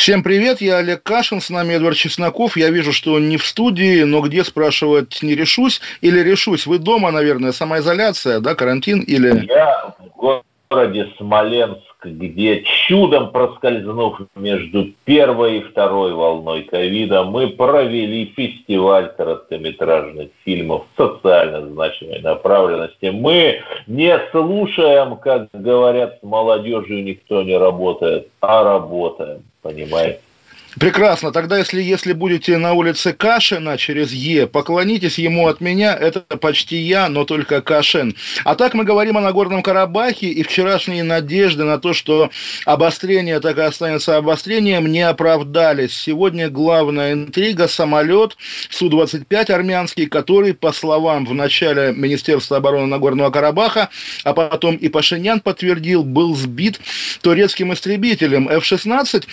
Всем привет, я Олег Кашин, с нами Эдвард Чесноков. Я вижу, что он не в студии, но где спрашивать не решусь или решусь? Вы дома, наверное, самоизоляция, да, карантин или... Я в городе Смоленск, где чудом проскользнув между первой и второй волной ковида, мы провели фестиваль короткометражных фильмов социально значимой направленности. Мы не слушаем, как говорят с молодежью, никто не работает, а работаем, понимаете? Прекрасно. Тогда, если, если будете на улице Кашина через Е, поклонитесь ему от меня. Это почти я, но только Кашин. А так мы говорим о Нагорном Карабахе и вчерашние надежды на то, что обострение так и останется обострением, не оправдались. Сегодня главная интрига – самолет Су-25 армянский, который, по словам в начале Министерства обороны Нагорного Карабаха, а потом и Пашинян подтвердил, был сбит турецким истребителем F-16,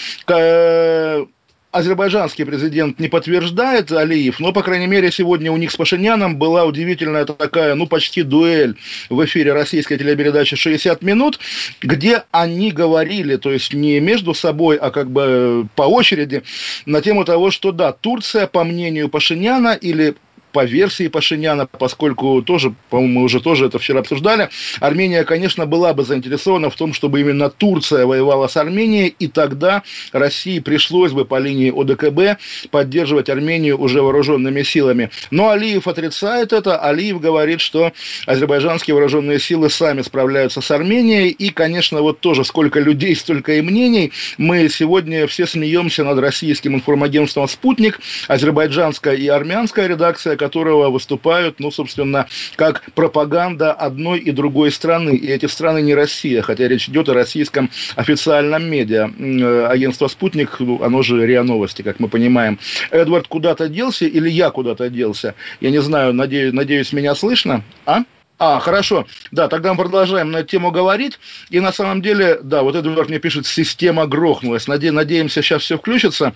азербайджанский президент не подтверждает Алиев, но, по крайней мере, сегодня у них с Пашиняном была удивительная такая, ну, почти дуэль в эфире российской телепередачи «60 минут», где они говорили, то есть не между собой, а как бы по очереди, на тему того, что да, Турция, по мнению Пашиняна или по версии Пашиняна, поскольку тоже, по-моему, мы уже тоже это вчера обсуждали, Армения, конечно, была бы заинтересована в том, чтобы именно Турция воевала с Арменией, и тогда России пришлось бы по линии ОДКБ поддерживать Армению уже вооруженными силами. Но Алиев отрицает это. Алиев говорит, что азербайджанские вооруженные силы сами справляются с Арменией, и, конечно, вот тоже сколько людей, столько и мнений. Мы сегодня все смеемся над российским информагентством «Спутник», азербайджанская и армянская редакция, которого выступают, ну, собственно, как пропаганда одной и другой страны. И эти страны не Россия, хотя речь идет о российском официальном медиа. Э, агентство «Спутник», ну, оно же РИА Новости, как мы понимаем. Эдвард куда-то делся или я куда-то делся? Я не знаю, надеюсь, надеюсь меня слышно? А? А, хорошо. Да, тогда мы продолжаем на эту тему говорить. И на самом деле, да, вот Эдвард мне пишет, система грохнулась. Наде, надеемся, сейчас все включится.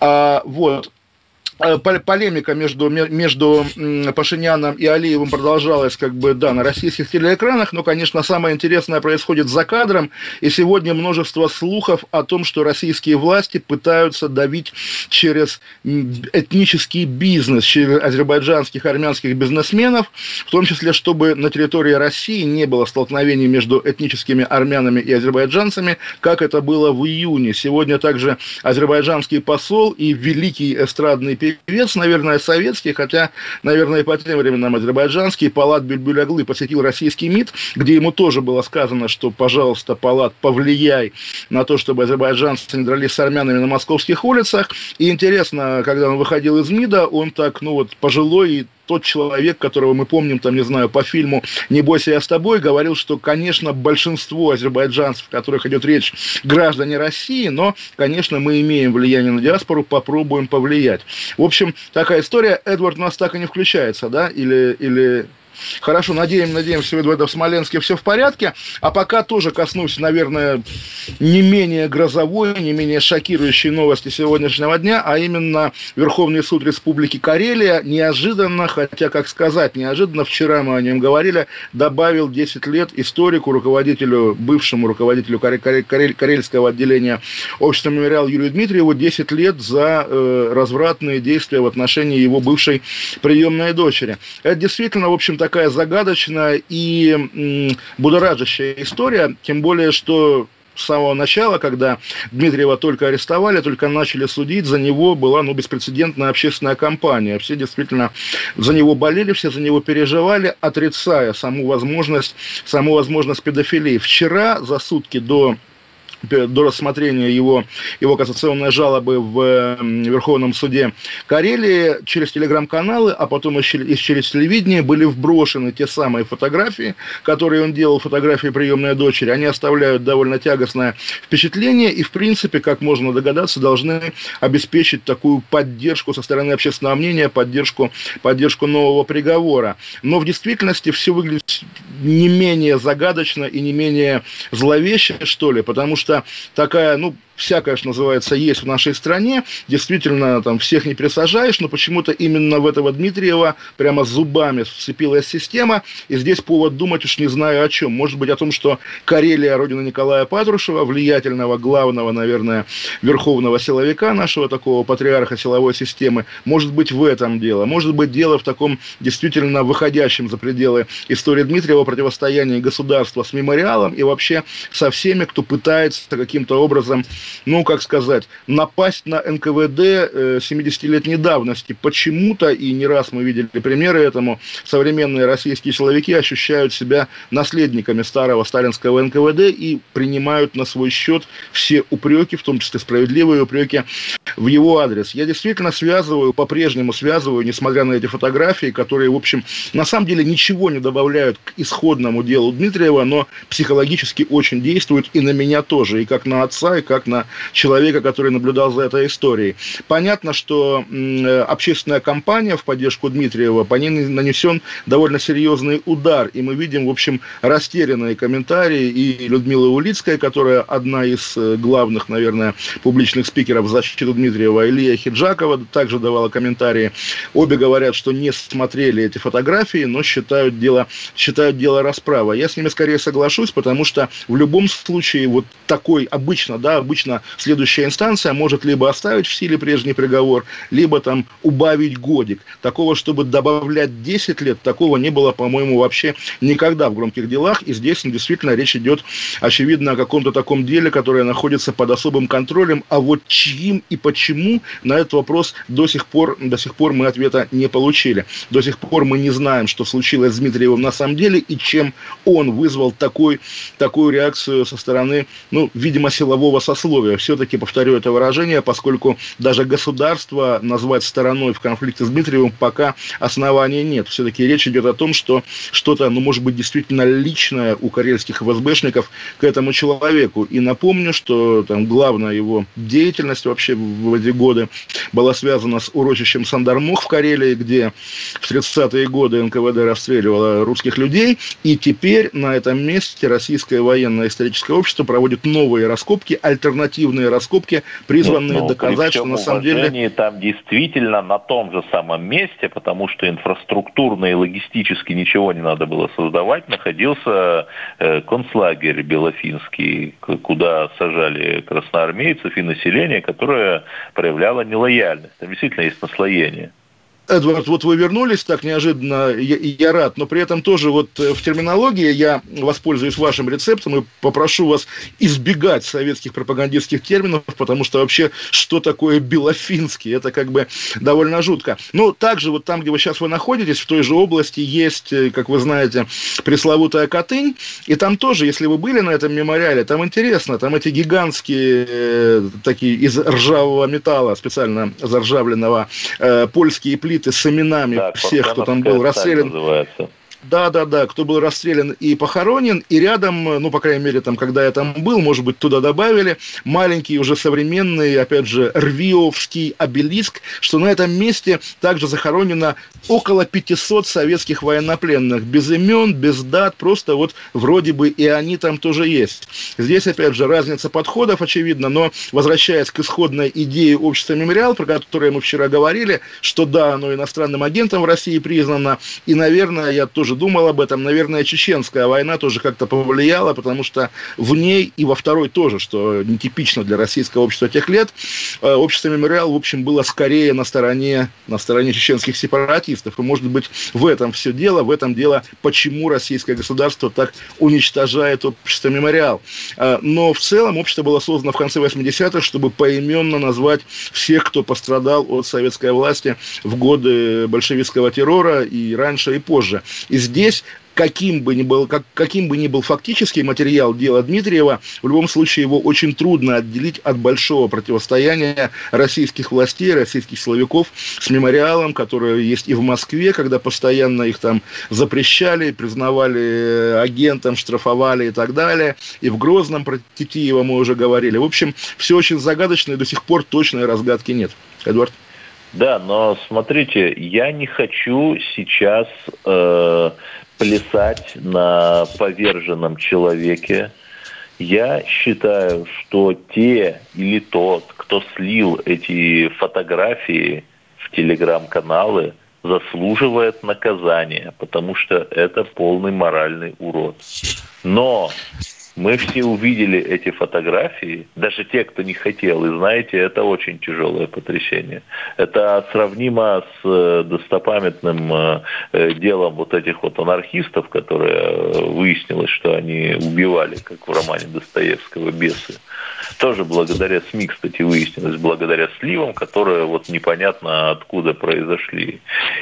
А, вот. Э, полемика между, между Пашиняном и Алиевым продолжалась, как бы, да, на российских телеэкранах, но, конечно, самое интересное происходит за кадром, и сегодня множество слухов о том, что российские власти пытаются давить через этнический бизнес, через азербайджанских, армянских бизнесменов, в том числе, чтобы на территории России не было столкновений между этническими армянами и азербайджанцами, как это было в июне. Сегодня также азербайджанский посол и великий эстрадный певец певец, наверное, советский, хотя, наверное, по тем временам азербайджанский, Палат Бюльбюляглы посетил российский МИД, где ему тоже было сказано, что, пожалуйста, Палат, повлияй на то, чтобы азербайджанцы не дрались с армянами на московских улицах. И интересно, когда он выходил из МИДа, он так, ну вот, пожилой и тот человек, которого мы помним, там, не знаю, по фильму «Не бойся, я с тобой», говорил, что, конечно, большинство азербайджанцев, о которых идет речь, граждане России, но, конечно, мы имеем влияние на диаспору, попробуем повлиять. В общем, такая история. Эдвард у нас так и не включается, да? Или, или Хорошо, надеем, надеемся, в Смоленске все в порядке. А пока тоже коснусь, наверное, не менее грозовой, не менее шокирующей новости сегодняшнего дня, а именно Верховный суд Республики Карелия неожиданно, хотя, как сказать, неожиданно, вчера мы о нем говорили, добавил 10 лет историку, руководителю, бывшему руководителю карельского отделения общества мемориал Юрию Дмитриеву 10 лет за э, развратные действия в отношении его бывшей приемной дочери. Это действительно, в общем, такая загадочная и будоражащая история, тем более, что с самого начала, когда Дмитриева только арестовали, только начали судить, за него была ну, беспрецедентная общественная кампания. Все действительно за него болели, все за него переживали, отрицая саму возможность, саму возможность педофилии. Вчера, за сутки до до рассмотрения его, его кассационной жалобы в Верховном суде Карелии через телеграм-каналы, а потом и через телевидение были вброшены те самые фотографии, которые он делал, фотографии приемной дочери. Они оставляют довольно тягостное впечатление и, в принципе, как можно догадаться, должны обеспечить такую поддержку со стороны общественного мнения, поддержку, поддержку нового приговора. Но в действительности все выглядит не менее загадочно и не менее зловеще, что ли, потому что такая, ну, всякое, что называется, есть в нашей стране. Действительно, там всех не пересажаешь, но почему-то именно в этого Дмитриева прямо зубами вцепилась система. И здесь повод думать уж не знаю о чем. Может быть, о том, что Карелия, родина Николая Патрушева, влиятельного, главного, наверное, верховного силовика нашего такого патриарха силовой системы. Может быть, в этом дело. Может быть, дело в таком действительно выходящем за пределы истории Дмитриева противостоянии государства с мемориалом и вообще со всеми, кто пытается каким-то образом ну, как сказать, напасть на НКВД 70-летней э, давности. Почему-то, и не раз мы видели примеры этому, современные российские силовики ощущают себя наследниками старого сталинского НКВД и принимают на свой счет все упреки, в том числе справедливые упреки, в его адрес. Я действительно связываю, по-прежнему связываю, несмотря на эти фотографии, которые, в общем, на самом деле ничего не добавляют к исходному делу Дмитриева, но психологически очень действуют и на меня тоже, и как на отца, и как на человека, который наблюдал за этой историей. Понятно, что общественная кампания в поддержку Дмитриева, по ней нанесен довольно серьезный удар, и мы видим, в общем, растерянные комментарии и Людмилы Улицкая, которая одна из э, главных, наверное, публичных спикеров в защиту Дмитриева, Илья Хиджакова также давала комментарии. Обе говорят, что не смотрели эти фотографии, но считают дело, считают дело расправа. Я с ними скорее соглашусь, потому что в любом случае вот такой обычно, да, обычно обычно следующая инстанция может либо оставить в силе прежний приговор, либо там убавить годик. Такого, чтобы добавлять 10 лет, такого не было, по-моему, вообще никогда в громких делах. И здесь ну, действительно речь идет, очевидно, о каком-то таком деле, которое находится под особым контролем. А вот чьим и почему, на этот вопрос до сих пор, до сих пор мы ответа не получили. До сих пор мы не знаем, что случилось с Дмитриевым на самом деле и чем он вызвал такой, такую реакцию со стороны, ну, видимо, силового сословия условия. Все-таки повторю это выражение, поскольку даже государство назвать стороной в конфликте с Дмитриевым пока оснований нет. Все-таки речь идет о том, что что-то, ну, может быть, действительно личное у карельских ФСБшников к этому человеку. И напомню, что там главная его деятельность вообще в эти годы была связана с урочищем Сандармох в Карелии, где в 30-е годы НКВД расстреливало русских людей. И теперь на этом месте Российское военное историческое общество проводит новые раскопки, альтернативные альтернативные раскопки, призванные ну, доказать, что на самом деле... Там действительно на том же самом месте, потому что инфраструктурно и логистически ничего не надо было создавать, находился э, концлагерь Белофинский, куда сажали красноармейцев и население, которое проявляло нелояльность. Там действительно есть наслоение. Эдвард, вот вы вернулись так неожиданно, я, я рад, но при этом тоже вот э, в терминологии я воспользуюсь вашим рецептом и попрошу вас избегать советских пропагандистских терминов, потому что вообще что такое белофинский, это как бы довольно жутко. Но также вот там, где вы сейчас вы находитесь, в той же области есть, э, как вы знаете, пресловутая Катынь, и там тоже, если вы были на этом мемориале, там интересно, там эти гигантские э, такие из ржавого металла, специально заржавленного, э, польские плиты, плиты с именами да, всех, кто там был расстрелян. Называется. Да, да, да, кто был расстрелян и похоронен, и рядом, ну, по крайней мере, там, когда я там был, может быть, туда добавили маленький, уже современный, опять же, Рвиовский обелиск, что на этом месте также захоронено около 500 советских военнопленных, без имен, без дат, просто вот вроде бы и они там тоже есть. Здесь, опять же, разница подходов, очевидно, но возвращаясь к исходной идее общества «Мемориал», про которое мы вчера говорили, что да, оно иностранным агентом в России признано, и, наверное, я тоже тоже думал об этом. Наверное, чеченская война тоже как-то повлияла, потому что в ней и во второй тоже, что нетипично для российского общества тех лет, э, общество «Мемориал», в общем, было скорее на стороне, на стороне чеченских сепаратистов. И, может быть, в этом все дело, в этом дело, почему российское государство так уничтожает общество «Мемориал». Э, но в целом общество было создано в конце 80-х, чтобы поименно назвать всех, кто пострадал от советской власти в годы большевистского террора и раньше, и позже. И здесь каким бы ни был, как, каким бы ни был фактический материал дела Дмитриева, в любом случае его очень трудно отделить от большого противостояния российских властей, российских силовиков с мемориалом, который есть и в Москве, когда постоянно их там запрещали, признавали э, агентом, штрафовали и так далее. И в Грозном про Титиева мы уже говорили. В общем, все очень загадочно, и до сих пор точной разгадки нет. Эдуард? Да, но смотрите, я не хочу сейчас э, плясать на поверженном человеке. Я считаю, что те или тот, кто слил эти фотографии в телеграм-каналы, заслуживает наказания, потому что это полный моральный урод. Но мы все увидели эти фотографии, даже те, кто не хотел, и знаете, это очень тяжелое потрясение. Это сравнимо с э, достопамятным э, э, делом вот этих вот анархистов, которые выяснилось, что они убивали, как в романе Достоевского, бесы. Тоже благодаря СМИ, кстати, выяснилось, благодаря сливам, которые вот непонятно откуда произошли.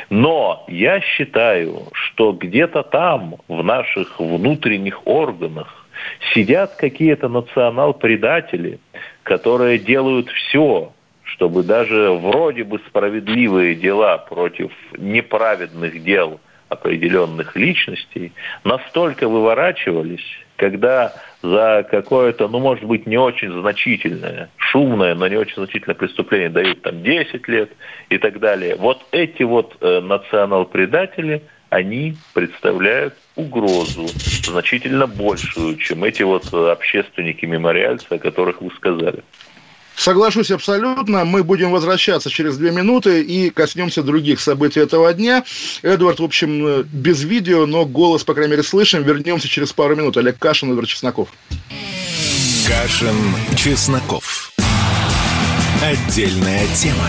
Но я считаю, что где-то там, в наших внутренних органах, сидят какие-то национал-предатели, которые делают все, чтобы даже вроде бы справедливые дела против неправедных дел определенных личностей настолько выворачивались, когда за какое-то, ну, может быть, не очень значительное, шумное, но не очень значительное преступление дают там 10 лет и так далее. Вот эти вот э, национал-предатели, они представляют угрозу значительно большую, чем эти вот общественники-мемориальцы, о которых вы сказали. Соглашусь абсолютно. Мы будем возвращаться через две минуты и коснемся других событий этого дня. Эдвард, в общем, без видео, но голос, по крайней мере, слышим. Вернемся через пару минут. Олег Кашин, Эдвард Чесноков. Кашин, Чесноков. Отдельная тема.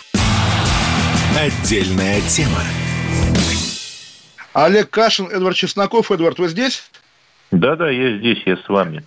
Отдельная тема. Олег Кашин, Эдвард Чесноков. Эдвард, вы здесь? Да-да, я здесь, я с вами.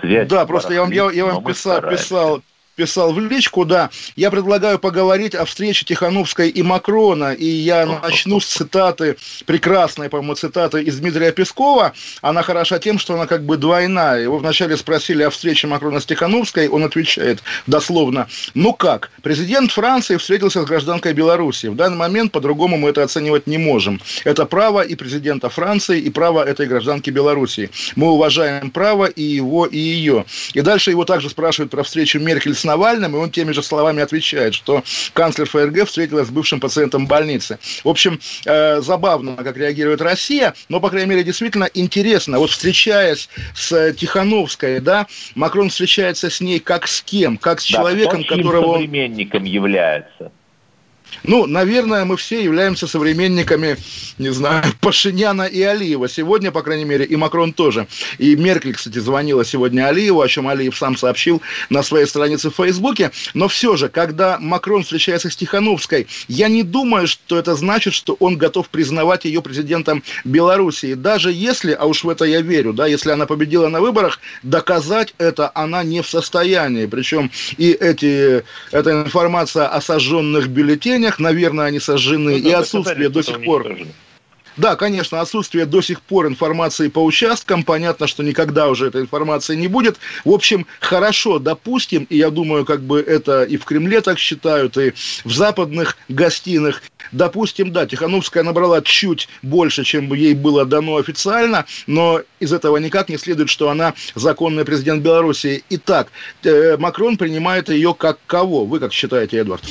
Связь да, просто я вам, я, я вам писал, писал, писал в личку, да. Я предлагаю поговорить о встрече Тихановской и Макрона, и я начну с цитаты, прекрасной, по-моему, цитаты из Дмитрия Пескова. Она хороша тем, что она как бы двойная. Его вначале спросили о встрече Макрона с Тихановской, он отвечает дословно, ну как, президент Франции встретился с гражданкой Беларуси. В данный момент по-другому мы это оценивать не можем. Это право и президента Франции, и право этой гражданки Беларуси. Мы уважаем право и его, и ее. И дальше его также спрашивают про встречу Меркель с Навальным, и он теми же словами отвечает, что канцлер ФРГ встретилась с бывшим пациентом больницы. В общем, э, забавно, как реагирует Россия, но, по крайней мере, действительно интересно. Вот встречаясь с Тихановской, да, Макрон встречается с ней как с кем? Как с да, человеком, которого... современником является. Ну, наверное, мы все являемся современниками, не знаю, Пашиняна и Алиева. Сегодня, по крайней мере, и Макрон тоже. И Меркель, кстати, звонила сегодня Алиеву, о чем Алиев сам сообщил на своей странице в Фейсбуке. Но все же, когда Макрон встречается с Тихановской, я не думаю, что это значит, что он готов признавать ее президентом Белоруссии. Даже если, а уж в это я верю, да, если она победила на выборах, доказать это она не в состоянии. Причем и эти, эта информация о сожженных бюллетенях, помещениях, наверное, они сожжены, ну, и отсутствие до сих пор... Да, конечно, отсутствие до сих пор информации по участкам. Понятно, что никогда уже этой информации не будет. В общем, хорошо, допустим, и я думаю, как бы это и в Кремле так считают, и в западных гостиных. Допустим, да, Тихановская набрала чуть больше, чем ей было дано официально, но из этого никак не следует, что она законный президент Беларуси. Итак, э, Макрон принимает ее как кого? Вы как считаете, Эдвард?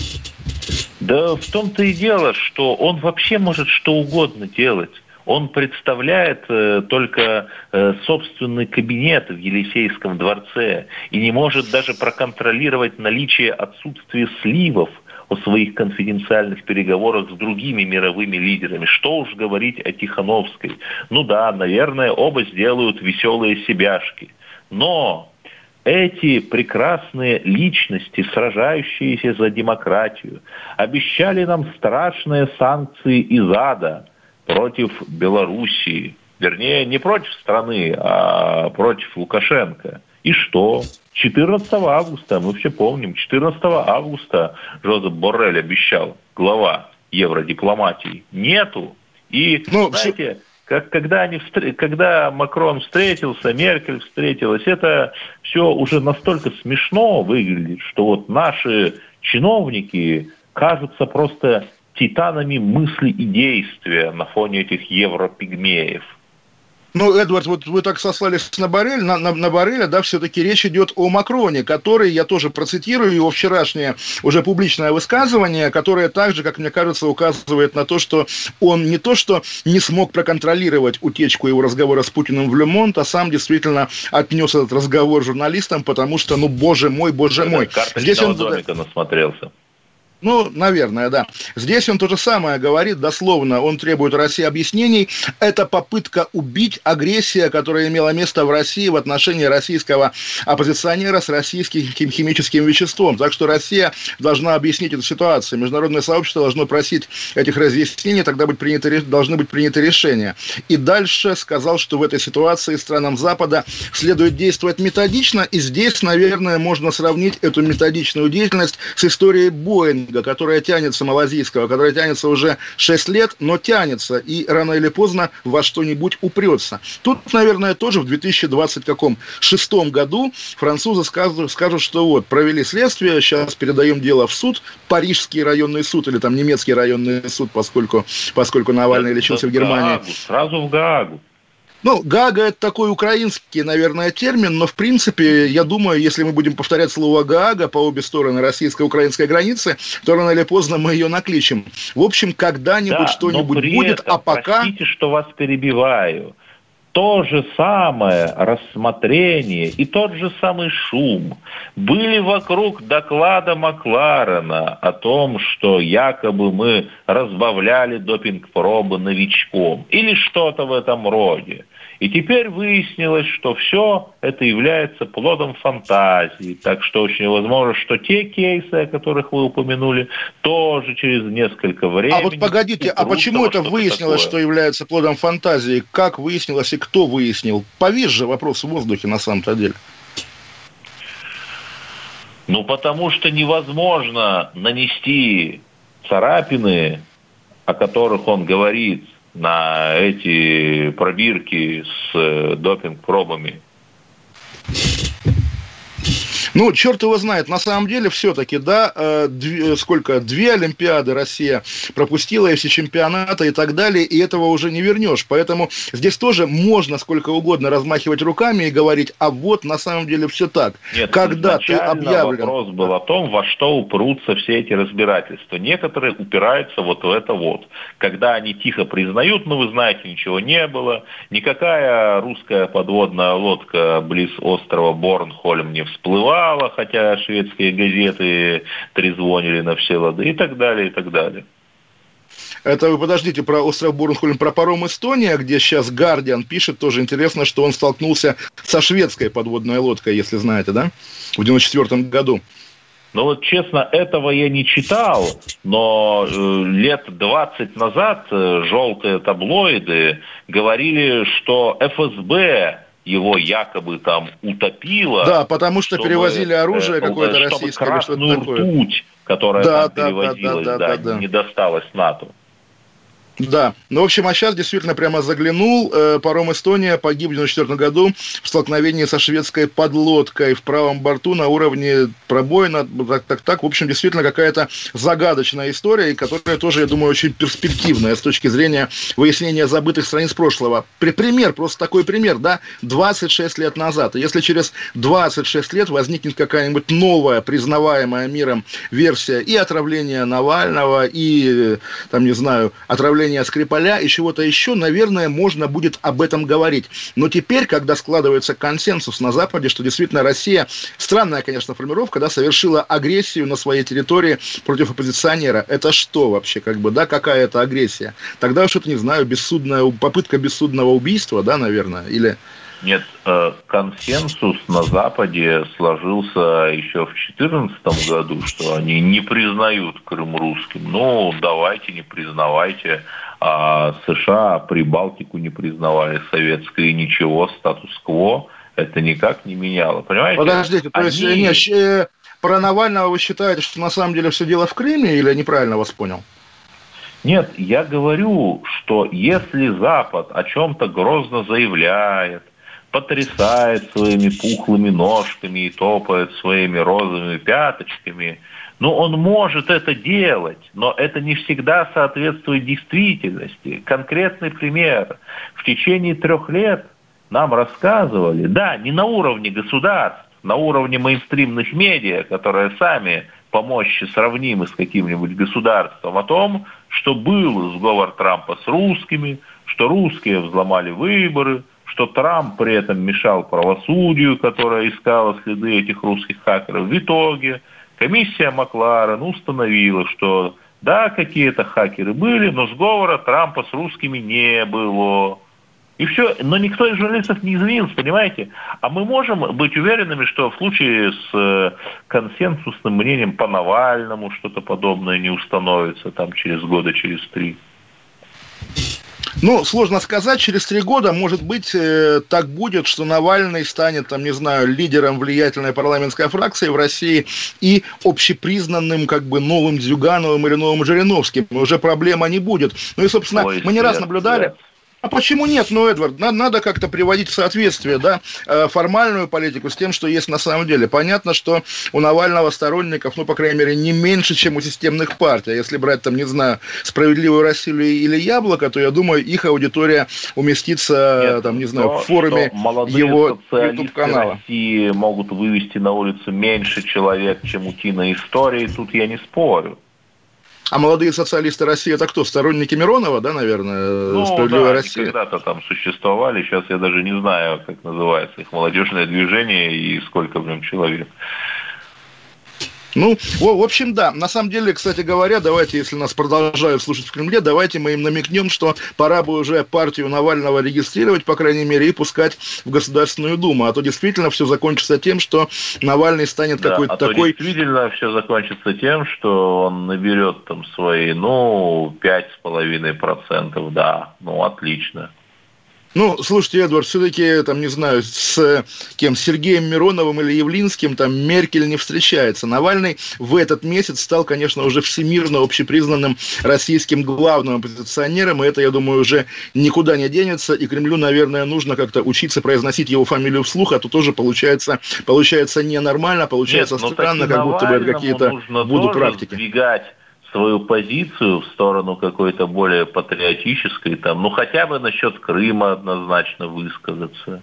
Да в том-то и дело, что он вообще может что угодно делать. Он представляет э, только э, собственный кабинет в Елисейском дворце и не может даже проконтролировать наличие отсутствия сливов о своих конфиденциальных переговорах с другими мировыми лидерами. Что уж говорить о Тихановской. Ну да, наверное, оба сделают веселые себяшки. Но эти прекрасные личности, сражающиеся за демократию, обещали нам страшные санкции из ада против Белоруссии. Вернее, не против страны, а против Лукашенко. И что? 14 августа, мы все помним, 14 августа Жозеп Боррель обещал, глава евродипломатии. Нету. И, ну, знаете, как, когда, они, когда Макрон встретился, Меркель встретилась, это все уже настолько смешно выглядит, что вот наши чиновники кажутся просто титанами мысли и действия на фоне этих европигмеев. Ну, Эдвард, вот вы так сослались на Барель, на, на, на Бареля, да, все-таки речь идет о Макроне, который, я тоже процитирую его вчерашнее уже публичное высказывание, которое также, как мне кажется, указывает на то, что он не то, что не смог проконтролировать утечку его разговора с Путиным в Лемонт, а сам действительно отнес этот разговор журналистам, потому что, ну, боже мой, боже мой. Здесь он... домика насмотрелся. Ну, наверное, да. Здесь он то же самое говорит, дословно, он требует России объяснений. Это попытка убить агрессия, которая имела место в России в отношении российского оппозиционера с российским химическим веществом. Так что Россия должна объяснить эту ситуацию. Международное сообщество должно просить этих разъяснений, тогда быть приняты, должны быть приняты решения. И дальше сказал, что в этой ситуации странам Запада следует действовать методично, и здесь, наверное, можно сравнить эту методичную деятельность с историей Боинга Боинга, которая тянется, малазийского, которая тянется уже 6 лет, но тянется и рано или поздно во что-нибудь упрется. Тут, наверное, тоже в 2026 году французы скажут, скажут, что вот, провели следствие, сейчас передаем дело в суд, Парижский районный суд или там немецкий районный суд, поскольку, поскольку Навальный лечился в Германии. Сразу в Гаагу. Ну, Гага – это такой украинский, наверное, термин, но, в принципе, я думаю, если мы будем повторять слово Гага по обе стороны российско-украинской границы, то рано или поздно мы ее накличем. В общем, когда-нибудь да, что-нибудь будет, этом, а пока... Простите, что вас перебиваю то же самое рассмотрение и тот же самый шум были вокруг доклада Макларена о том, что якобы мы разбавляли допинг-пробы новичком или что-то в этом роде. И теперь выяснилось, что все это является плодом фантазии. Так что очень возможно, что те кейсы, о которых вы упомянули, тоже через несколько времени... А вот погодите, а почему это выяснилось, такое? что является плодом фантазии? Как выяснилось и кто выяснил? Повис же вопрос в воздухе на самом-то деле. Ну, потому что невозможно нанести царапины, о которых он говорит, на эти пробирки с э, допинг-пробами. Ну, черт его знает, на самом деле все-таки, да, э, две, сколько, две Олимпиады Россия пропустила, и все чемпионаты и так далее, и этого уже не вернешь. Поэтому здесь тоже можно сколько угодно размахивать руками и говорить, а вот на самом деле все так. Нет, Когда ты объявлен... вопрос был о том, во что упрутся все эти разбирательства. Некоторые упираются вот в это вот. Когда они тихо признают, ну вы знаете, ничего не было, никакая русская подводная лодка близ острова Борнхольм не всплыла, мало, хотя шведские газеты трезвонили на все лады и так далее, и так далее. Это вы подождите про остров Борнхольм, про паром Эстония, где сейчас Гардиан пишет, тоже интересно, что он столкнулся со шведской подводной лодкой, если знаете, да, в 94 году. Ну вот честно, этого я не читал, но э, лет 20 назад э, желтые таблоиды говорили, что ФСБ его якобы там утопило. Да, потому что чтобы, перевозили оружие э, какое-то российское. Красную или что ртуть, которая да, там да, перевозилась, да, да, да, да, да. не досталась НАТО. Да, ну, в общем, а сейчас действительно прямо заглянул. Э, паром «Эстония» погиб в 1994 году в столкновении со шведской подлодкой в правом борту на уровне пробоина. Так, так, так. В общем, действительно какая-то загадочная история, которая тоже, я думаю, очень перспективная с точки зрения выяснения забытых страниц прошлого. При, пример, просто такой пример, да, 26 лет назад. И если через 26 лет возникнет какая-нибудь новая, признаваемая миром версия и отравления Навального, и, там, не знаю, отравления появления Скрипаля и чего-то еще, наверное, можно будет об этом говорить. Но теперь, когда складывается консенсус на Западе, что действительно Россия, странная, конечно, формировка, да, совершила агрессию на своей территории против оппозиционера, это что вообще, как бы, да, какая это агрессия? Тогда что-то, не знаю, бессудная, попытка бессудного убийства, да, наверное, или... Нет, э, консенсус на Западе сложился еще в 2014 году, что они не признают Крым русским. Ну, давайте, не признавайте. А США Прибалтику не признавали советское, и ничего, статус-кво это никак не меняло. Понимаете? Подождите, то есть они... нет, э, про Навального вы считаете, что на самом деле все дело в Крыме, или я неправильно вас понял? Нет, я говорю, что если Запад о чем-то грозно заявляет, потрясает своими пухлыми ножками и топает своими розовыми пяточками. Ну, он может это делать, но это не всегда соответствует действительности. Конкретный пример. В течение трех лет нам рассказывали, да, не на уровне государств, на уровне мейнстримных медиа, которые сами по мощи сравнимы с каким-нибудь государством, о том, что был сговор Трампа с русскими, что русские взломали выборы, что Трамп при этом мешал правосудию, которое искало следы этих русских хакеров. В итоге комиссия Макларен установила, что да, какие-то хакеры были, но сговора Трампа с русскими не было. И все, но никто из журналистов не извинился, понимаете? А мы можем быть уверенными, что в случае с э, консенсусным мнением по Навальному что-то подобное не установится там через года, через три. Ну, сложно сказать, через три года, может быть, э, так будет, что Навальный станет, там, не знаю, лидером влиятельной парламентской фракции в России и общепризнанным, как бы, новым Зюгановым или новым Жириновским. Уже проблема не будет. Ну и, собственно, Ой, мы не раз наблюдали... Свет а почему нет? Ну, Эдвард, надо, надо как-то приводить в соответствие, да, э, формальную политику с тем, что есть на самом деле. Понятно, что у Навального сторонников, ну, по крайней мере, не меньше, чем у системных партий. А если брать, там, не знаю, «Справедливую Россию» или «Яблоко», то, я думаю, их аудитория уместится, нет, там, не знаю, то, в форуме его YouTube-канала. России могут вывести на улицу меньше человек, чем утиной истории, тут я не спорю. А молодые социалисты России это кто? Сторонники Миронова, да, наверное? Ну, Справедливая да, Россия. когда-то там существовали, сейчас я даже не знаю, как называется их молодежное движение и сколько в нем человек. Ну, в общем, да. На самом деле, кстати говоря, давайте, если нас продолжают слушать в Кремле, давайте мы им намекнем, что пора бы уже партию Навального регистрировать, по крайней мере, и пускать в Государственную Думу. А то действительно все закончится тем, что Навальный станет да, какой-то а такой... действительно все закончится тем, что он наберет там свои, ну, пять с половиной процентов, да, ну, отлично. Ну, слушайте, Эдвард, все-таки, там, не знаю, с кем, с Сергеем Мироновым или Явлинским, там, Меркель не встречается. Навальный в этот месяц стал, конечно, уже всемирно общепризнанным российским главным оппозиционером, и это, я думаю, уже никуда не денется, и Кремлю, наверное, нужно как-то учиться произносить его фамилию вслух, а то тоже получается, получается ненормально, получается Нет, странно, как будто бы это какие-то будут практики. Двигать свою позицию в сторону какой-то более патриотической, там, ну хотя бы насчет Крыма однозначно высказаться.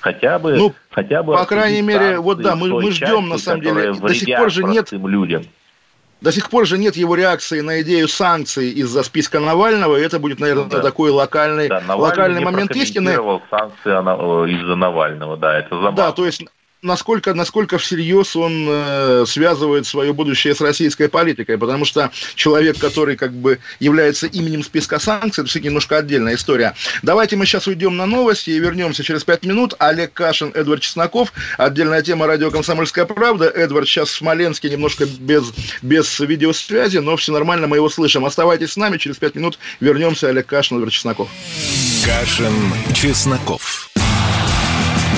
Хотя бы, ну, хотя бы по крайней мере, вот да, мы, мы ждем, части, на самом деле, до сих пор же нет людям. До сих пор же нет его реакции на идею санкций из-за списка Навального, и это будет, наверное, да. такой локальный, да, локальный момент истины. санкции э, из-за Навального, да, это забавно. Да, то есть насколько, насколько всерьез он э, связывает свое будущее с российской политикой, потому что человек, который как бы является именем списка санкций, это все немножко отдельная история. Давайте мы сейчас уйдем на новости и вернемся через пять минут. Олег Кашин, Эдвард Чесноков, отдельная тема радио «Комсомольская правда». Эдвард сейчас в Смоленске, немножко без, без видеосвязи, но все нормально, мы его слышим. Оставайтесь с нами, через пять минут вернемся. Олег Кашин, Эдвард Чесноков. Кашин, Чесноков.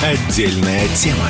Отдельная тема.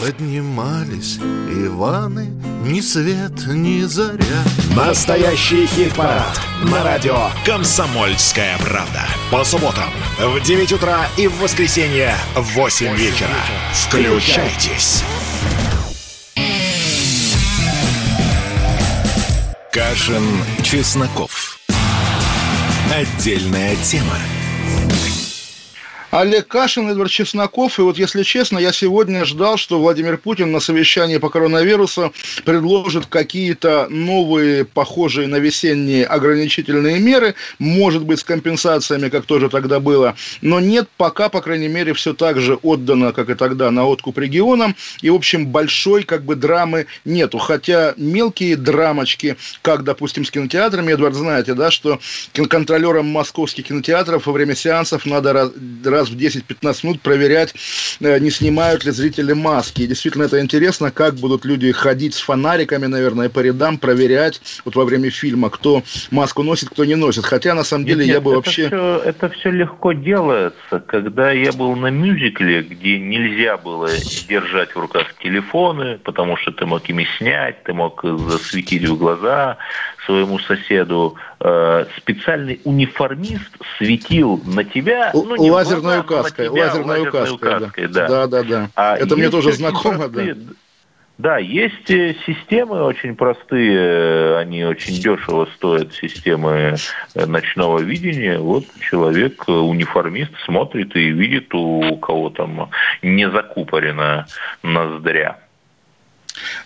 Поднимались Иваны, ни свет, ни заря. Настоящий хит-парад на радио «Комсомольская правда». По субботам в 9 утра и в воскресенье в 8 вечера. Включайтесь. Кашин, Чесноков. Отдельная тема. Олег Кашин, Эдвард Чесноков. И вот, если честно, я сегодня ждал, что Владимир Путин на совещании по коронавирусу предложит какие-то новые, похожие на весенние ограничительные меры, может быть, с компенсациями, как тоже тогда было. Но нет, пока, по крайней мере, все так же отдано, как и тогда, на откуп регионам. И, в общем, большой как бы драмы нету. Хотя мелкие драмочки, как, допустим, с кинотеатрами, Эдвард, знаете, да, что контролерам московских кинотеатров во время сеансов надо раз, раз в 10-15 минут проверять, э, не снимают ли зрители маски. И действительно это интересно, как будут люди ходить с фонариками, наверное, по рядам, проверять вот во время фильма, кто маску носит, кто не носит. Хотя, на самом деле, нет, я бы это вообще... Все, это все легко делается. Когда я был на мюзикле, где нельзя было держать в руках телефоны, потому что ты мог ими снять, ты мог засветить в глаза своему соседу, э, специальный униформист светил на тебя, ну, не лазерной глаза, указкой, тебя лазерной указкой, указкой, да. да. Да, да, да. А Это мне тоже знакомо, простые- да. Да, есть э, системы очень простые, они очень дешево стоят, системы э, ночного видения. Вот человек, э, униформист, смотрит и видит, у кого там не закупорена ноздря.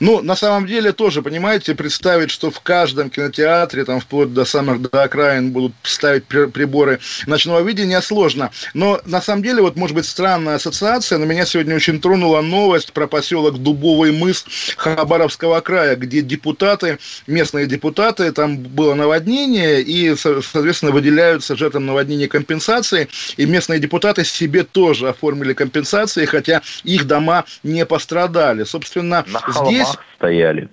Ну, на самом деле тоже, понимаете, представить, что в каждом кинотеатре, там, вплоть до самых до окраин будут ставить при- приборы ночного видения, сложно. Но, на самом деле, вот, может быть, странная ассоциация, но меня сегодня очень тронула новость про поселок Дубовый мыс Хабаровского края, где депутаты, местные депутаты, там было наводнение, и, со- соответственно, выделяются жертвам наводнения компенсации, и местные депутаты себе тоже оформили компенсации, хотя их дома не пострадали. Собственно, На здесь... стояли.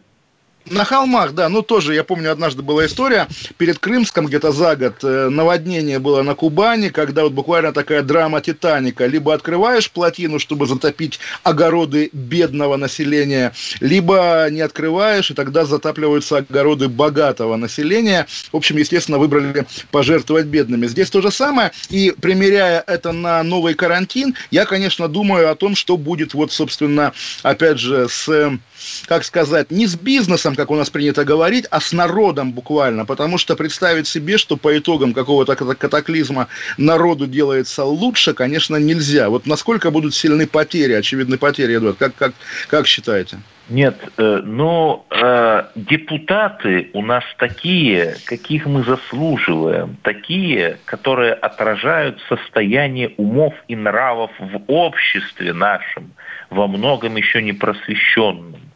На холмах, да, ну тоже, я помню, однажды была история, перед Крымском где-то за год э, наводнение было на Кубани, когда вот буквально такая драма Титаника, либо открываешь плотину, чтобы затопить огороды бедного населения, либо не открываешь, и тогда затапливаются огороды богатого населения. В общем, естественно, выбрали пожертвовать бедными. Здесь то же самое, и примеряя это на новый карантин, я, конечно, думаю о том, что будет вот, собственно, опять же, с, как сказать, не с бизнесом, как у нас принято говорить, а с народом буквально, потому что представить себе, что по итогам какого-то ката- катаклизма народу делается лучше, конечно, нельзя. Вот насколько будут сильны потери, очевидные потери, Эдуард, как, как, как считаете? Нет, э, но э, депутаты у нас такие, каких мы заслуживаем, такие, которые отражают состояние умов и нравов в обществе нашем, во многом еще не просвещенном.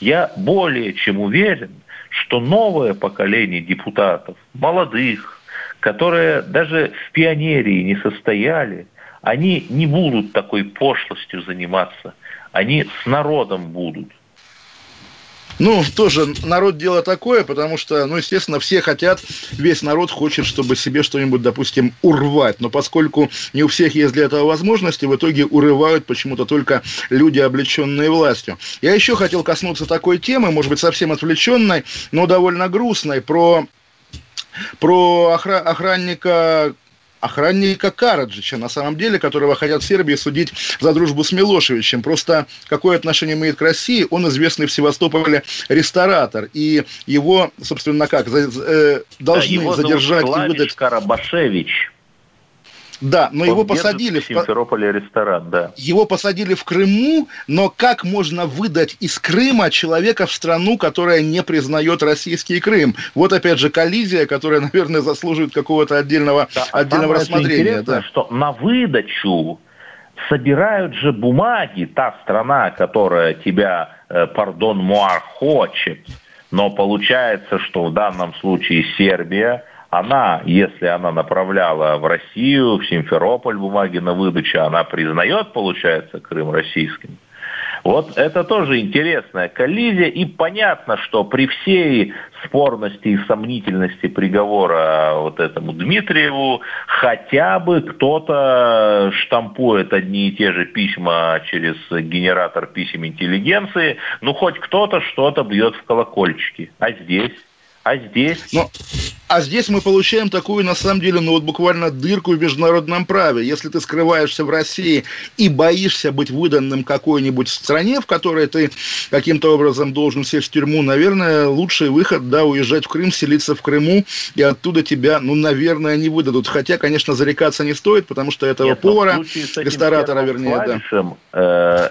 Я более чем уверен, что новое поколение депутатов, молодых, которые даже в пионерии не состояли, они не будут такой пошлостью заниматься. Они с народом будут. Ну, тоже народ дело такое, потому что, ну, естественно, все хотят, весь народ хочет, чтобы себе что-нибудь, допустим, урвать. Но поскольку не у всех есть для этого возможности, в итоге урывают почему-то только люди, облеченные властью. Я еще хотел коснуться такой темы, может быть, совсем отвлеченной, но довольно грустной, про, про охра- охранника охранника Караджича, на самом деле, которого хотят в Сербии судить за дружбу с Милошевичем. Просто какое отношение имеет к России? Он известный в Севастополе ресторатор. И его, собственно, как, за- э, должны Да, его задержать и выдать... Карабашевич. Да, но Он его посадили в. Симферополе ресторан, да. Его посадили в Крыму, но как можно выдать из Крыма человека в страну, которая не признает российский Крым? Вот опять же коллизия, которая, наверное, заслуживает какого-то отдельного, Да, а отдельного же рассмотрения. Да. что на выдачу собирают же бумаги та страна, которая тебя, э, пардон, муар хочет. Но получается, что в данном случае Сербия, она, если она направляла в Россию, в Симферополь бумаги на выдачу, она признает, получается, Крым российским. Вот это тоже интересная коллизия, и понятно, что при всей спорности и сомнительности приговора вот этому Дмитриеву, хотя бы кто-то штампует одни и те же письма через генератор писем интеллигенции, ну хоть кто-то что-то бьет в колокольчики. А здесь? А здесь? Но, а здесь мы получаем такую, на самом деле, ну вот буквально дырку в международном праве. Если ты скрываешься в России и боишься быть выданным какой-нибудь стране, в которой ты каким-то образом должен сесть в тюрьму, наверное, лучший выход, да, уезжать в Крым, селиться в Крыму, и оттуда тебя, ну, наверное, не выдадут. Хотя, конечно, зарекаться не стоит, потому что этого Нет, повара, ресторатора, вернее, да. Э,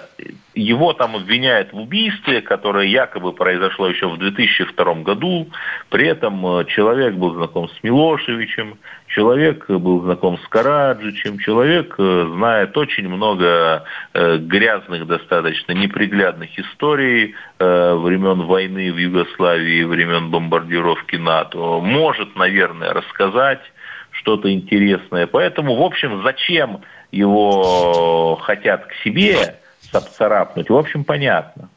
его там обвиняют в убийстве, которое якобы произошло еще в 2002 году. При этом э, человек был знаком с Милошевичем, человек был знаком с Караджичем, человек э, знает очень много э, грязных, достаточно неприглядных историй времен войны в Югославии, времен бомбардировки НАТО. Может, наверное, рассказать что-то интересное. Поэтому, в общем, зачем его хотят к себе, царапнуть. В общем, понятно.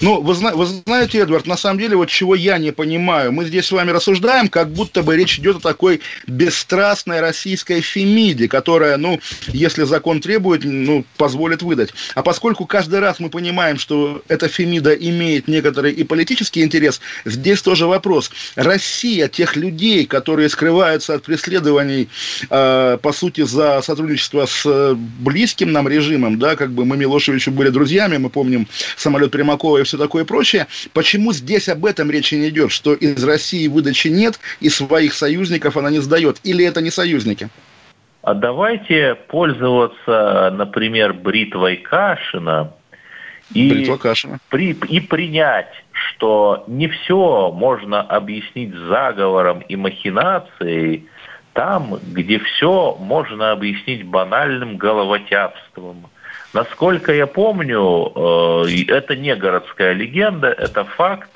Ну, вы, вы знаете, Эдвард, на самом деле, вот чего я не понимаю, мы здесь с вами рассуждаем, как будто бы речь идет о такой бесстрастной российской фемиде, которая, ну, если закон требует, ну, позволит выдать. А поскольку каждый раз мы понимаем, что эта фемида имеет некоторый и политический интерес, здесь тоже вопрос. Россия тех людей, которые скрываются от преследований, э, по сути, за сотрудничество с близким нам режимом, да, как бы мы Милошевичу были друзьями, мы помним самолет Примакова и все такое прочее. Почему здесь об этом речи не идет, что из России выдачи нет, и своих союзников она не сдает? Или это не союзники? А давайте пользоваться, например, бритвой Кашина и, Кашина. При, и принять, что не все можно объяснить заговором и махинацией там, где все можно объяснить банальным головотяпством – Насколько я помню, э, это не городская легенда, это факт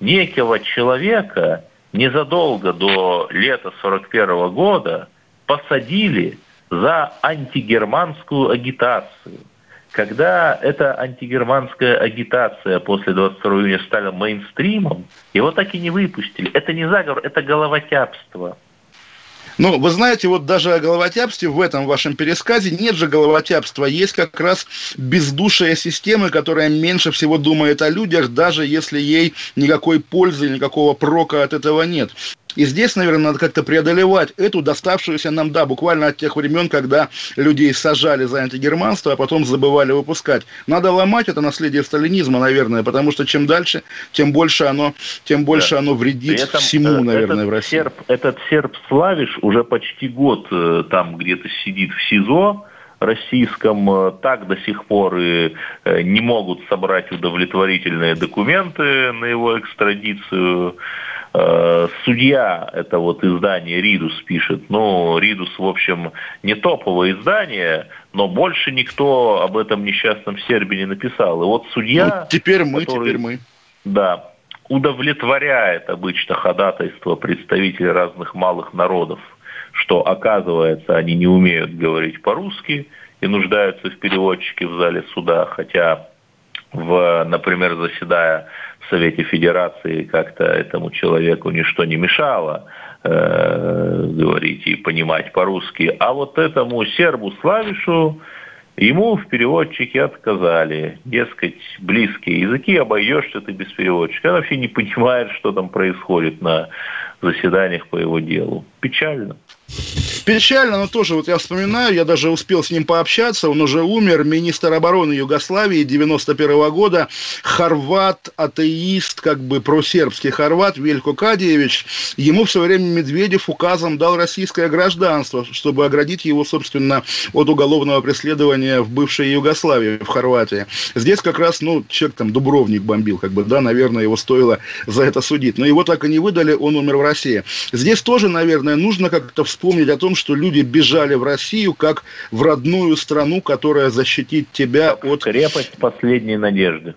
некого человека незадолго до лета 41 года посадили за антигерманскую агитацию. Когда эта антигерманская агитация после 22 июня стала мейнстримом, его так и не выпустили. Это не заговор, это головотяпство. Ну, вы знаете, вот даже о головотяпстве в этом вашем пересказе нет же головотяпства, есть как раз бездушая система, которая меньше всего думает о людях, даже если ей никакой пользы, никакого прока от этого нет. И здесь, наверное, надо как-то преодолевать эту доставшуюся нам, да, буквально от тех времен, когда людей сажали за антигерманство, а потом забывали выпускать. Надо ломать это наследие сталинизма, наверное, потому что чем дальше, тем больше оно, тем больше да. оно вредит этом, всему, э, наверное, в России. Серб, этот серб Славиш уже почти год э, там где-то сидит в СИЗО, российском э, так до сих пор и не могут собрать удовлетворительные документы на его экстрадицию. Э, судья, это вот издание Ридус пишет, ну, Ридус, в общем, не топовое издание, но больше никто об этом несчастном Сербе не написал. И вот судья... Ну, теперь мы, который, теперь мы. Да, удовлетворяет обычно ходатайство представителей разных малых народов, что, оказывается, они не умеют говорить по-русски и нуждаются в переводчике в зале суда, хотя, в, например, заседая Совете Федерации как-то этому человеку ничто не мешало э, говорить и понимать по-русски. А вот этому сербу Славишу ему в переводчике отказали. Дескать, близкие языки, обойдешься ты без переводчика. Он вообще не понимает, что там происходит на заседаниях по его делу. Печально. Печально, но тоже, вот я вспоминаю, я даже успел с ним пообщаться, он уже умер, министр обороны Югославии 91 -го года, хорват, атеист, как бы просербский хорват Велько Кадиевич, ему в свое время Медведев указом дал российское гражданство, чтобы оградить его, собственно, от уголовного преследования в бывшей Югославии, в Хорватии. Здесь как раз, ну, человек там Дубровник бомбил, как бы, да, наверное, его стоило за это судить. Но его так и не выдали, он умер в России. Здесь тоже, наверное, нужно как-то вспомнить о том, что люди бежали в Россию как в родную страну, которая защитит тебя от... Крепость последней надежды.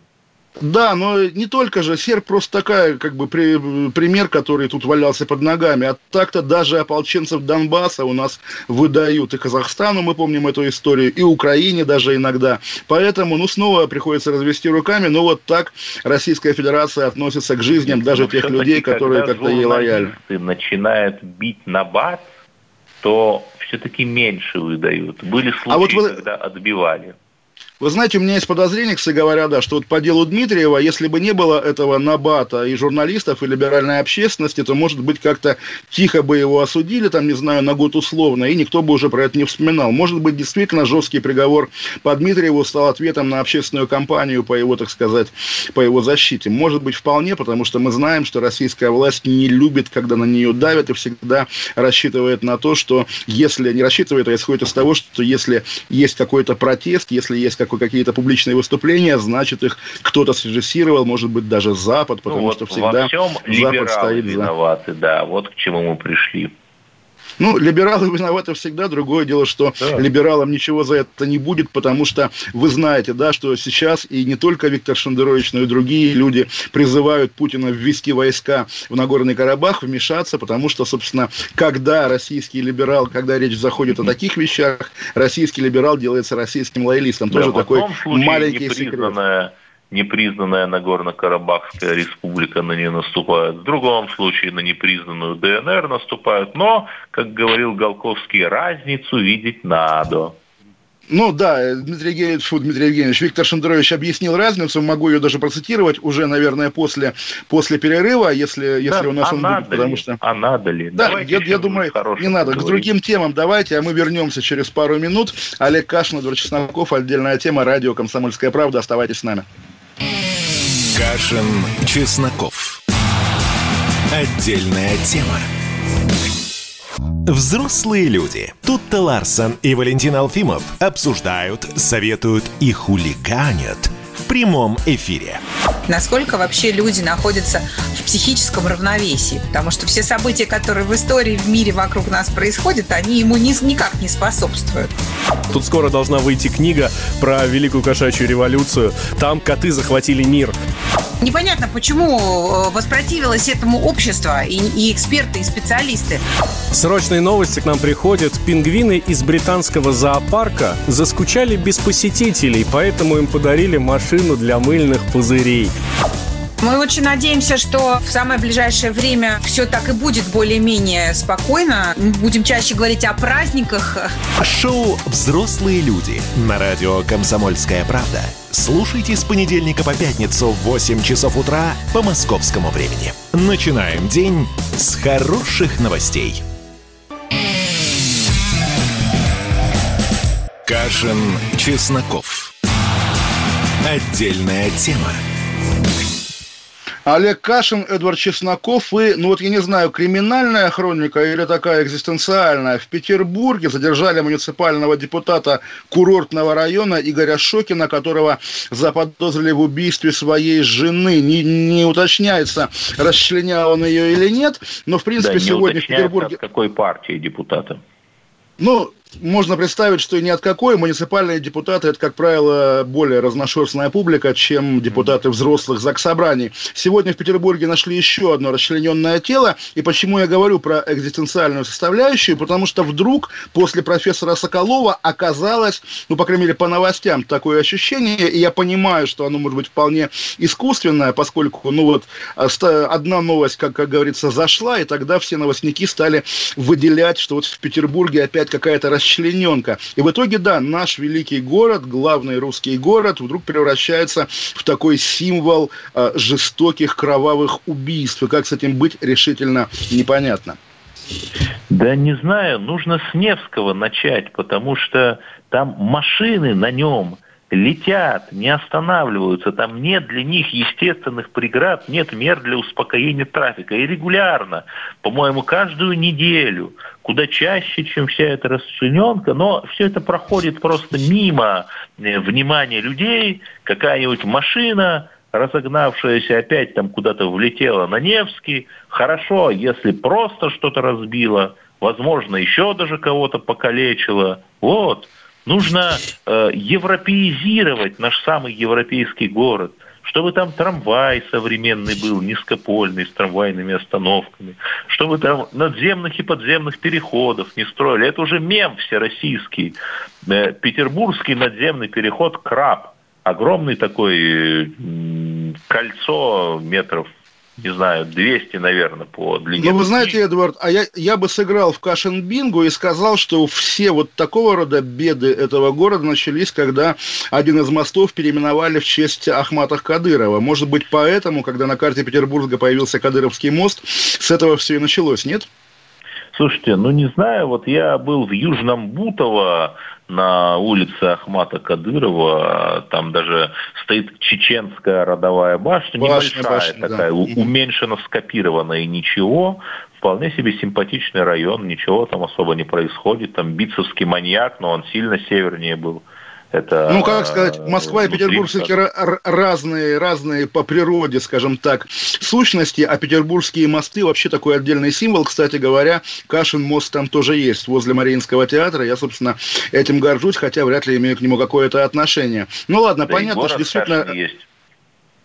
Да, но не только же. Серб просто такая, как бы, при, пример, который тут валялся под ногами. А так-то даже ополченцев Донбасса у нас выдают. И Казахстану, мы помним эту историю, и Украине даже иногда. Поэтому, ну, снова приходится развести руками. Но вот так Российская Федерация относится к жизням даже Но тех людей, которые как-то ей лояльны. начинают бить на бат, то все-таки меньше выдают. Были случаи, а вот вы... когда отбивали. Вы знаете, у меня есть подозрение, кстати говоря, да, что вот по делу Дмитриева, если бы не было этого набата и журналистов, и либеральной общественности, то, может быть, как-то тихо бы его осудили, там, не знаю, на год условно, и никто бы уже про это не вспоминал. Может быть, действительно жесткий приговор по Дмитриеву стал ответом на общественную кампанию по его, так сказать, по его защите. Может быть, вполне, потому что мы знаем, что российская власть не любит, когда на нее давят, и всегда рассчитывает на то, что если не рассчитывает, а исходит из того, что если есть какой-то протест, если есть как какие-то публичные выступления, значит, их кто-то срежиссировал, может быть, даже Запад, потому ну, вот что всегда во всем Запад стоит виноваты, за... да, вот к чему мы пришли. Ну, либералы виноваты всегда. Другое дело, что да. либералам ничего за это не будет, потому что вы знаете, да, что сейчас и не только Виктор Шендерович, но и другие люди призывают Путина ввести войска в Нагорный Карабах, вмешаться, потому что, собственно, когда российский либерал, когда речь заходит о таких вещах, российский либерал делается российским лоялистом. Да, Тоже такой маленький секрет непризнанная Нагорно-Карабахская республика на нее наступает, в другом случае на непризнанную ДНР наступают, но, как говорил Голковский, разницу видеть надо. Ну да, Дмитрий Евгеньевич, фу, Дмитрий Евгеньевич, Виктор Шендерович объяснил разницу, могу ее даже процитировать уже, наверное, после, после перерыва, если, если да, у нас а он будет, ли? потому что... А надо ли? Да, я, я думаю, не надо. Говорить. К другим темам давайте, а мы вернемся через пару минут. Олег Кашин, Эдвард Чесноков, отдельная тема, радио «Комсомольская правда». Оставайтесь с нами. Кашин, Чесноков. Отдельная тема. Взрослые люди. Тут-то Ларсон и Валентин Алфимов обсуждают, советуют и хулиганят в прямом эфире. Насколько вообще люди находятся психическом равновесии? Потому что все события, которые в истории, в мире вокруг нас происходят, они ему ни, никак не способствуют. Тут скоро должна выйти книга про Великую кошачью революцию. Там коты захватили мир. Непонятно, почему э, воспротивилось этому общество и, и эксперты, и специалисты. Срочные новости к нам приходят. Пингвины из британского зоопарка заскучали без посетителей, поэтому им подарили машину для мыльных пузырей. Мы очень надеемся, что в самое ближайшее время все так и будет более-менее спокойно. Мы будем чаще говорить о праздниках. Шоу «Взрослые люди» на радио «Комсомольская правда». Слушайте с понедельника по пятницу в 8 часов утра по московскому времени. Начинаем день с хороших новостей. Кашин, Чесноков. Отдельная тема. Олег Кашин, Эдвард Чесноков и, ну вот я не знаю, криминальная хроника или такая экзистенциальная. В Петербурге задержали муниципального депутата курортного района Игоря Шокина, которого заподозрили в убийстве своей жены. Не, не уточняется, расчленял он ее или нет, но в принципе да, сегодня в Петербурге... Какой партии депутата? Ну, можно представить, что ни от какой муниципальные депутаты это, как правило, более разношерстная публика, чем депутаты взрослых заксобраний. Сегодня в Петербурге нашли еще одно расчлененное тело. И почему я говорю про экзистенциальную составляющую? Потому что вдруг после профессора Соколова оказалось, ну, по крайней мере, по новостям такое ощущение, и я понимаю, что оно может быть вполне искусственное, поскольку, ну вот, одна новость, как, как говорится, зашла, и тогда все новостники стали выделять, что вот в Петербурге опять какая-то расчлененка. И в итоге, да, наш великий город, главный русский город, вдруг превращается в такой символ э, жестоких кровавых убийств. И как с этим быть, решительно непонятно. Да не знаю, нужно с Невского начать, потому что там машины на нем – летят, не останавливаются, там нет для них естественных преград, нет мер для успокоения трафика. И регулярно, по-моему, каждую неделю, куда чаще, чем вся эта расчлененка, но все это проходит просто мимо э, внимания людей, какая-нибудь машина, разогнавшаяся опять там куда-то влетела на Невский. Хорошо, если просто что-то разбило, возможно, еще даже кого-то покалечило. Вот. Нужно э, европеизировать наш самый европейский город, чтобы там трамвай современный был, низкопольный, с трамвайными остановками, чтобы там надземных и подземных переходов не строили. Это уже мем всероссийский. Э, петербургский надземный переход «Краб». Огромный такой кольцо метров не знаю, 200, наверное, по длине. Ну, вы знаете, Эдвард, а я, я бы сыграл в Кашин Бинго и сказал, что все вот такого рода беды этого города начались, когда один из мостов переименовали в честь Ахмата Кадырова. Может быть, поэтому, когда на карте Петербурга появился Кадыровский мост, с этого все и началось, нет? Слушайте, ну не знаю, вот я был в Южном Бутово на улице Ахмата Кадырова, там даже стоит чеченская родовая башня, башня небольшая башня, такая, да. уменьшенно скопированная и ничего, вполне себе симпатичный район, ничего там особо не происходит, там битцевский маньяк, но он сильно севернее был. Это, ну, как сказать, Москва и Петербург все-таки разные, разные по природе, скажем так, сущности, а петербургские мосты вообще такой отдельный символ. Кстати говоря, Кашин мост там тоже есть, возле Мариинского театра. Я, собственно, этим горжусь, хотя вряд ли имею к нему какое-то отношение. Ну, ладно, да понятно, что действительно... Есть.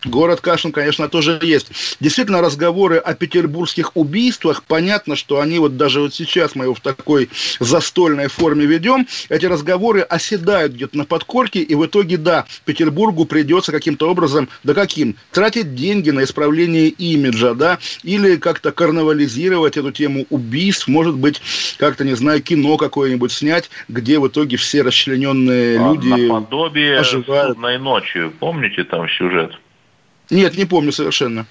Город Кашин, конечно, тоже есть. Действительно, разговоры о петербургских убийствах, понятно, что они вот даже вот сейчас мы его в такой застольной форме ведем, эти разговоры оседают где-то на подкорке, и в итоге, да, Петербургу придется каким-то образом, да каким, тратить деньги на исправление имиджа, да, или как-то карнавализировать эту тему убийств, может быть, как-то, не знаю, кино какое-нибудь снять, где в итоге все расчлененные а, люди Наподобие оживают. «Судной ночью», помните там сюжет? Нет, не помню совершенно.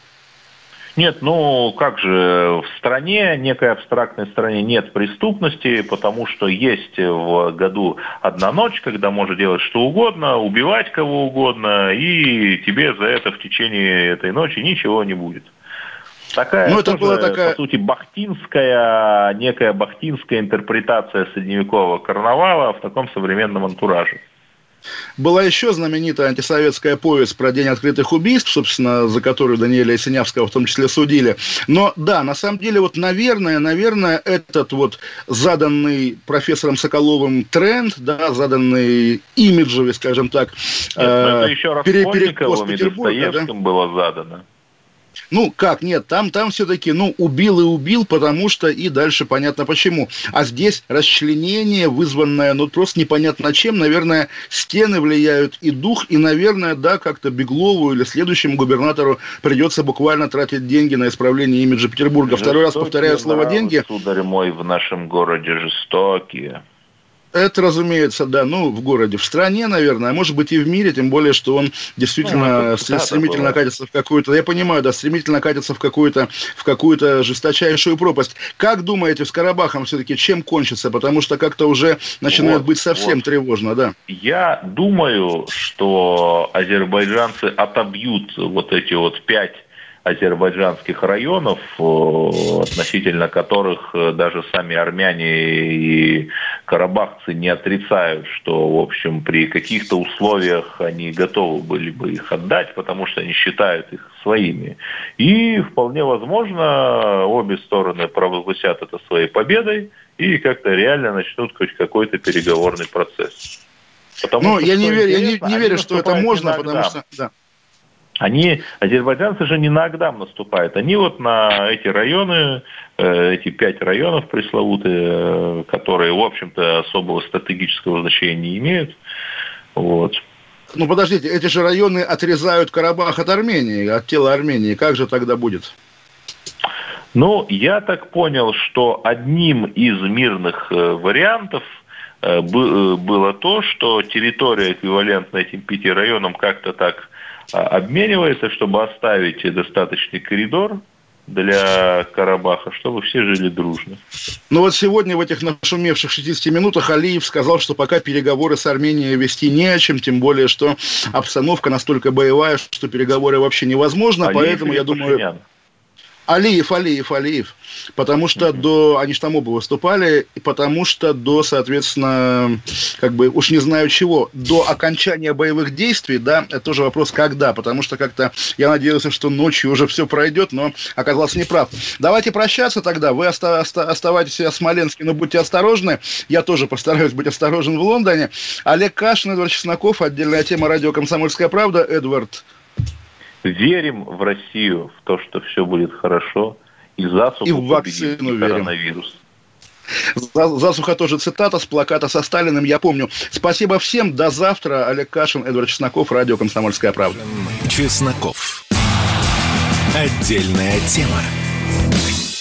Нет, ну как же, в стране, некой абстрактной стране нет преступности, потому что есть в году одна ночь, когда можно делать что угодно, убивать кого угодно, и тебе за это в течение этой ночи ничего не будет. Такая, ну, это тоже, была такая... по сути, бахтинская, некая бахтинская интерпретация средневекового карнавала в таком современном антураже. Была еще знаменитая антисоветская повесть про День открытых убийств, собственно, за которую Даниэля Синявского в том числе судили. Но да, на самом деле, вот, наверное, наверное, этот вот заданный профессором Соколовым тренд, да, заданный имиджевый, скажем так, Нет, э, это еще раз пере, Петербурга, да? было задано. Ну, как, нет, там, там все-таки, ну, убил и убил, потому что и дальше понятно почему. А здесь расчленение, вызванное, ну, просто непонятно чем, наверное, стены влияют и дух, и, наверное, да, как-то Беглову или следующему губернатору придется буквально тратить деньги на исправление имиджа Петербурга. Второй раз повторяю слово «деньги». Сударь мой, в нашем городе жестокие. Это, разумеется, да, ну, в городе, в стране, наверное, а может быть и в мире, тем более, что он действительно ну, стремительно было. катится в какую-то, я понимаю, да, стремительно катится в какую-то, в какую-то жесточайшую пропасть. Как думаете, с Карабахом все-таки чем кончится? Потому что как-то уже начинает вот, быть совсем вот. тревожно, да. Я думаю, что азербайджанцы отобьют вот эти вот пять азербайджанских районов, относительно которых э, даже сами армяне и карабахцы не отрицают, что, в общем, при каких-то условиях они готовы были бы их отдать, потому что они считают их своими. И вполне возможно, обе стороны провозгласят это своей победой и как-то реально начнут хоть какой-то переговорный процесс. Потому ну, что, я не верю, я не, не верю, что это можно, иногда. потому что... Да. Они, азербайджанцы же не на Агдам наступают, они вот на эти районы, э, эти пять районов пресловутые, э, которые, в общем-то, особого стратегического значения не имеют. Вот. Ну, подождите, эти же районы отрезают Карабах от Армении, от тела Армении. Как же тогда будет? Ну, я так понял, что одним из мирных э, вариантов было то, что территория эквивалентна этим пяти районам как-то так обменивается, чтобы оставить достаточный коридор для Карабаха, чтобы все жили дружно. Ну вот сегодня в этих нашумевших 60 минутах Алиев сказал, что пока переговоры с Арменией вести не о чем, тем более, что обстановка настолько боевая, что переговоры вообще невозможно, Алиев поэтому я думаю... Пашинян? Алиев, Алиев, Алиев. Потому что mm-hmm. до... Они же там оба выступали, и потому что до, соответственно, как бы, уж не знаю чего, до окончания боевых действий, да, это тоже вопрос, когда, потому что как-то я надеялся, что ночью уже все пройдет, но оказался неправ. Давайте прощаться тогда. Вы оста- оста- оставайтесь в Смоленске, но будьте осторожны. Я тоже постараюсь быть осторожен в Лондоне. Олег Кашин, Эдвард Чесноков, отдельная тема радио «Комсомольская правда». Эдвард, Верим в Россию, в то, что все будет хорошо, и засуху и в вакцину коронавирус. Засуха тоже цитата с плаката со Сталиным, я помню. Спасибо всем, до завтра. Олег Кашин, Эдвард Чесноков, радио «Комсомольская правда». Чесноков. Отдельная тема.